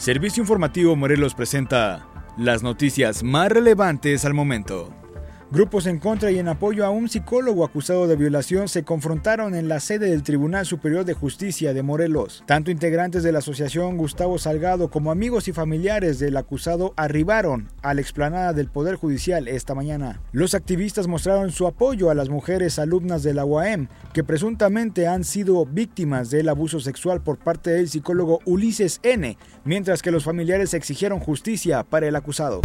Servicio Informativo Morelos presenta las noticias más relevantes al momento. Grupos en contra y en apoyo a un psicólogo acusado de violación se confrontaron en la sede del Tribunal Superior de Justicia de Morelos. Tanto integrantes de la asociación Gustavo Salgado como amigos y familiares del acusado arribaron a la explanada del Poder Judicial esta mañana. Los activistas mostraron su apoyo a las mujeres alumnas de la UAM que presuntamente han sido víctimas del abuso sexual por parte del psicólogo Ulises N., mientras que los familiares exigieron justicia para el acusado.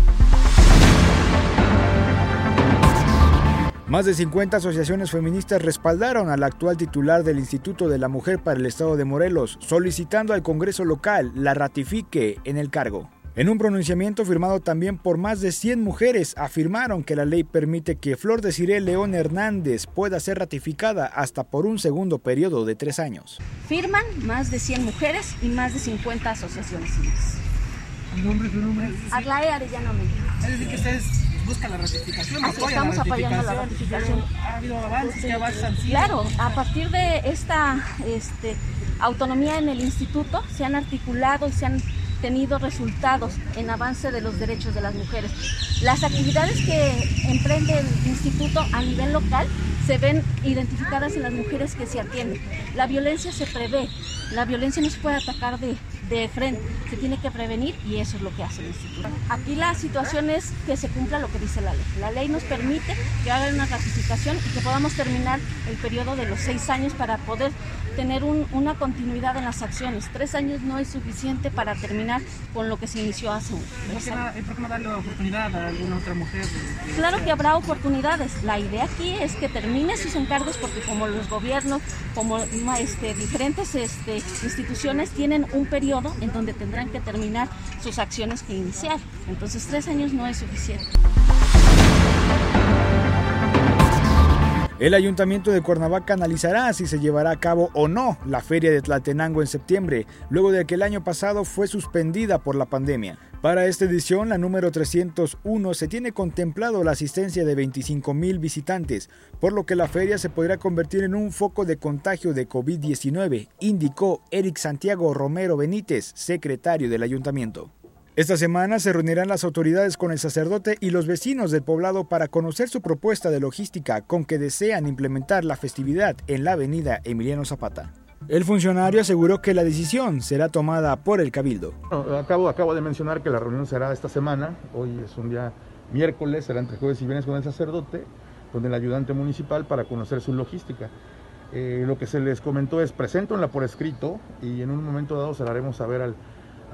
Más de 50 asociaciones feministas respaldaron al actual titular del Instituto de la Mujer para el Estado de Morelos, solicitando al Congreso local la ratifique en el cargo. En un pronunciamiento firmado también por más de 100 mujeres, afirmaron que la ley permite que Flor de Ciré León Hernández pueda ser ratificada hasta por un segundo periodo de tres años. Firman más de 100 mujeres y más de 50 asociaciones civiles. ¿El nombre, su nombre? Aglae Arellano Es decir, que ustedes busca la ratificación, Así estamos la apoyando la ratificación. ¿Ha habido avances? Claro, a partir de esta este, autonomía en el instituto se han articulado y se han tenido resultados en avance de los derechos de las mujeres. Las actividades que emprende el instituto a nivel local se ven identificadas en las mujeres que se atienden. La violencia se prevé, la violencia no se puede atacar de, de frente, se tiene que prevenir y eso es lo que hace el instituto. Aquí la situación es que se cumpla lo que dice la ley. La ley nos permite que haga una ratificación y que podamos terminar el periodo de los seis años para poder tener una continuidad en las acciones. Tres años no es suficiente para terminar con lo que se inició hace un ¿Por qué, no, ¿Por qué no darle oportunidad a alguna otra mujer? Claro que habrá oportunidades. La idea aquí es que termine sus encargos porque como los gobiernos, como este, diferentes este, instituciones tienen un periodo en donde tendrán que terminar sus acciones que iniciar. Entonces tres años no es suficiente. El ayuntamiento de Cuernavaca analizará si se llevará a cabo o no la feria de Tlatenango en septiembre, luego de que el año pasado fue suspendida por la pandemia. Para esta edición, la número 301, se tiene contemplado la asistencia de 25 mil visitantes, por lo que la feria se podría convertir en un foco de contagio de COVID-19, indicó Eric Santiago Romero Benítez, secretario del ayuntamiento. Esta semana se reunirán las autoridades con el sacerdote y los vecinos del poblado para conocer su propuesta de logística con que desean implementar la festividad en la avenida Emiliano Zapata. El funcionario aseguró que la decisión será tomada por el cabildo. acabo, de mencionar que la reunión será esta semana, hoy es un día miércoles, será entre jueves y viernes con el sacerdote, con el ayudante municipal para conocer su logística. Eh, lo que se les comentó es preséntenla por escrito y en un momento dado se la haremos saber al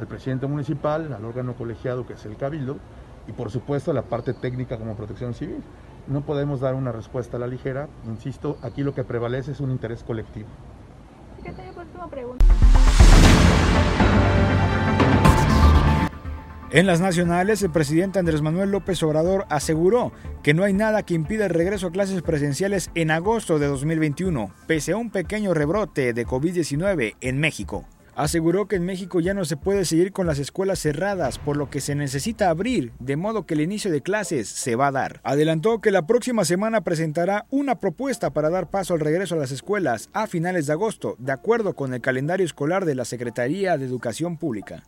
al presidente municipal, al órgano colegiado que es el Cabildo y por supuesto a la parte técnica como protección civil. No podemos dar una respuesta a la ligera, insisto, aquí lo que prevalece es un interés colectivo. En las nacionales, el presidente Andrés Manuel López Obrador aseguró que no hay nada que impida el regreso a clases presenciales en agosto de 2021, pese a un pequeño rebrote de COVID-19 en México. Aseguró que en México ya no se puede seguir con las escuelas cerradas, por lo que se necesita abrir, de modo que el inicio de clases se va a dar. Adelantó que la próxima semana presentará una propuesta para dar paso al regreso a las escuelas a finales de agosto, de acuerdo con el calendario escolar de la Secretaría de Educación Pública.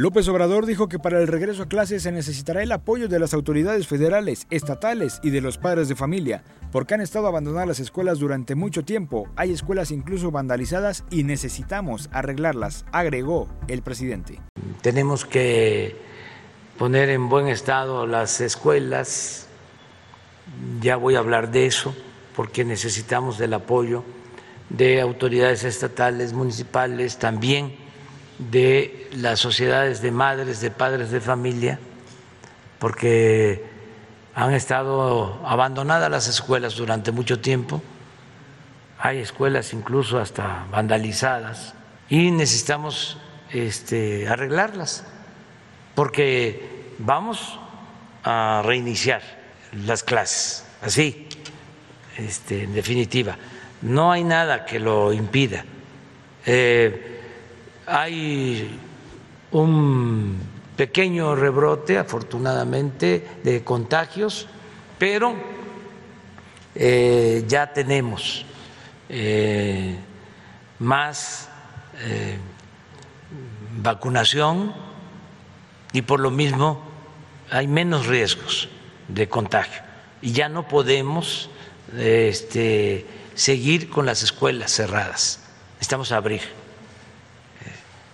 López Obrador dijo que para el regreso a clases se necesitará el apoyo de las autoridades federales, estatales y de los padres de familia, porque han estado abandonadas las escuelas durante mucho tiempo, hay escuelas incluso vandalizadas y necesitamos arreglarlas, agregó el presidente. Tenemos que poner en buen estado las escuelas, ya voy a hablar de eso, porque necesitamos del apoyo de autoridades estatales, municipales, también de las sociedades de madres, de padres de familia, porque han estado abandonadas las escuelas durante mucho tiempo, hay escuelas incluso hasta vandalizadas y necesitamos este, arreglarlas, porque vamos a reiniciar las clases, así, este, en definitiva. No hay nada que lo impida. Eh, hay un pequeño rebrote, afortunadamente, de contagios, pero eh, ya tenemos eh, más eh, vacunación y por lo mismo hay menos riesgos de contagio y ya no podemos este, seguir con las escuelas cerradas. Necesitamos abrir.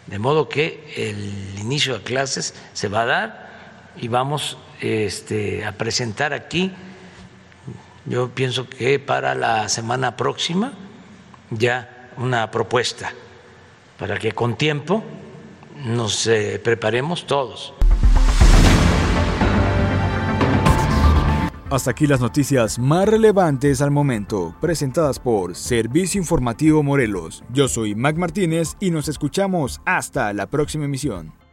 De modo que el inicio de clases se va a dar y vamos este, a presentar aquí, yo pienso que para la semana próxima, ya una propuesta para que con tiempo nos eh, preparemos todos. Hasta aquí las noticias más relevantes al momento, presentadas por Servicio Informativo Morelos. Yo soy Mac Martínez y nos escuchamos hasta la próxima emisión.